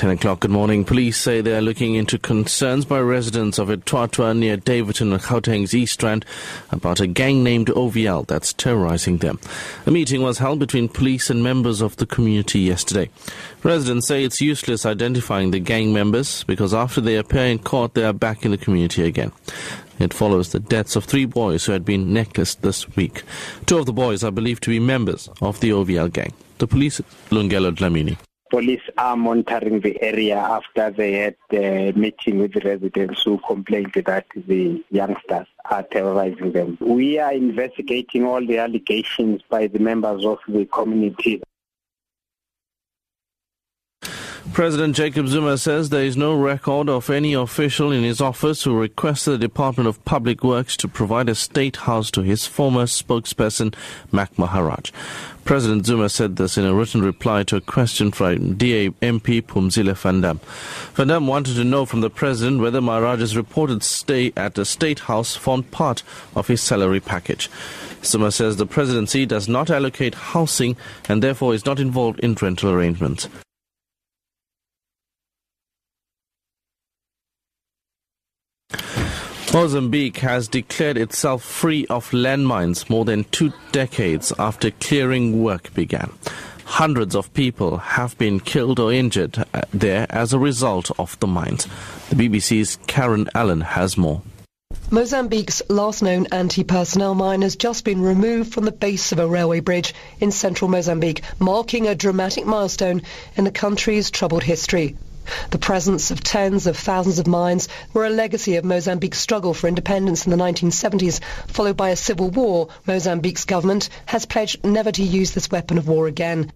10 o'clock, good morning. Police say they are looking into concerns by residents of Etwatwa near Daveyton and Gauteng's East Rand about a gang named OVL that's terrorizing them. A meeting was held between police and members of the community yesterday. Residents say it's useless identifying the gang members because after they appear in court, they are back in the community again. It follows the deaths of three boys who had been necklaced this week. Two of the boys are believed to be members of the OVL gang. The police, Lungelo Dlamini. Police are monitoring the area after they had a meeting with the residents who complained that the youngsters are terrorizing them. We are investigating all the allegations by the members of the community. President Jacob Zuma says there is no record of any official in his office who requested the Department of Public Works to provide a state house to his former spokesperson, Mac Maharaj. President Zuma said this in a written reply to a question from DA MP Phumzile Van Damme. Vandam wanted to know from the president whether Maharaj's reported stay at the state house formed part of his salary package. Zuma says the presidency does not allocate housing and therefore is not involved in rental arrangements. Mozambique has declared itself free of landmines more than two decades after clearing work began. Hundreds of people have been killed or injured uh, there as a result of the mines. The BBC's Karen Allen has more. Mozambique's last known anti-personnel mine has just been removed from the base of a railway bridge in central Mozambique, marking a dramatic milestone in the country's troubled history. The presence of tens of thousands of mines were a legacy of Mozambique's struggle for independence in the 1970s, followed by a civil war. Mozambique's government has pledged never to use this weapon of war again.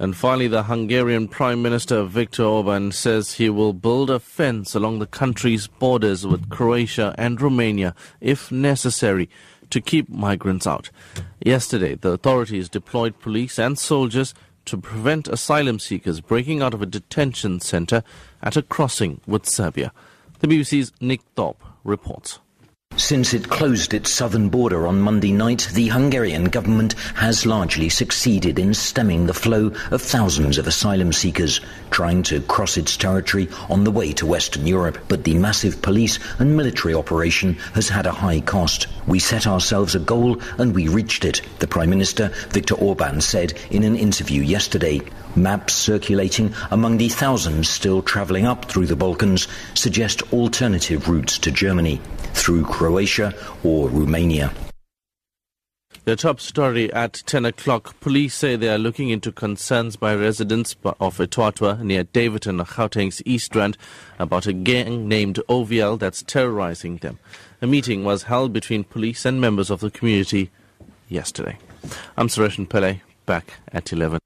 And finally, the Hungarian Prime Minister Viktor Orban says he will build a fence along the country's borders with Croatia and Romania, if necessary, to keep migrants out. Yesterday, the authorities deployed police and soldiers to prevent asylum seekers breaking out of a detention center at a crossing with Serbia. The BBC's Nick Thorpe reports. Since it closed its southern border on Monday night, the Hungarian government has largely succeeded in stemming the flow of thousands of asylum seekers trying to cross its territory on the way to Western Europe. But the massive police and military operation has had a high cost. We set ourselves a goal and we reached it, the Prime Minister Viktor Orban said in an interview yesterday. Maps circulating among the thousands still travelling up through the Balkans suggest alternative routes to Germany through Croatia or Romania. The top story at 10 o'clock. Police say they are looking into concerns by residents of Etwatwa near Daveyton, Gauteng's East Rand about a gang named OVL that's terrorizing them. A meeting was held between police and members of the community yesterday. I'm Suresh Pillay, back at 11.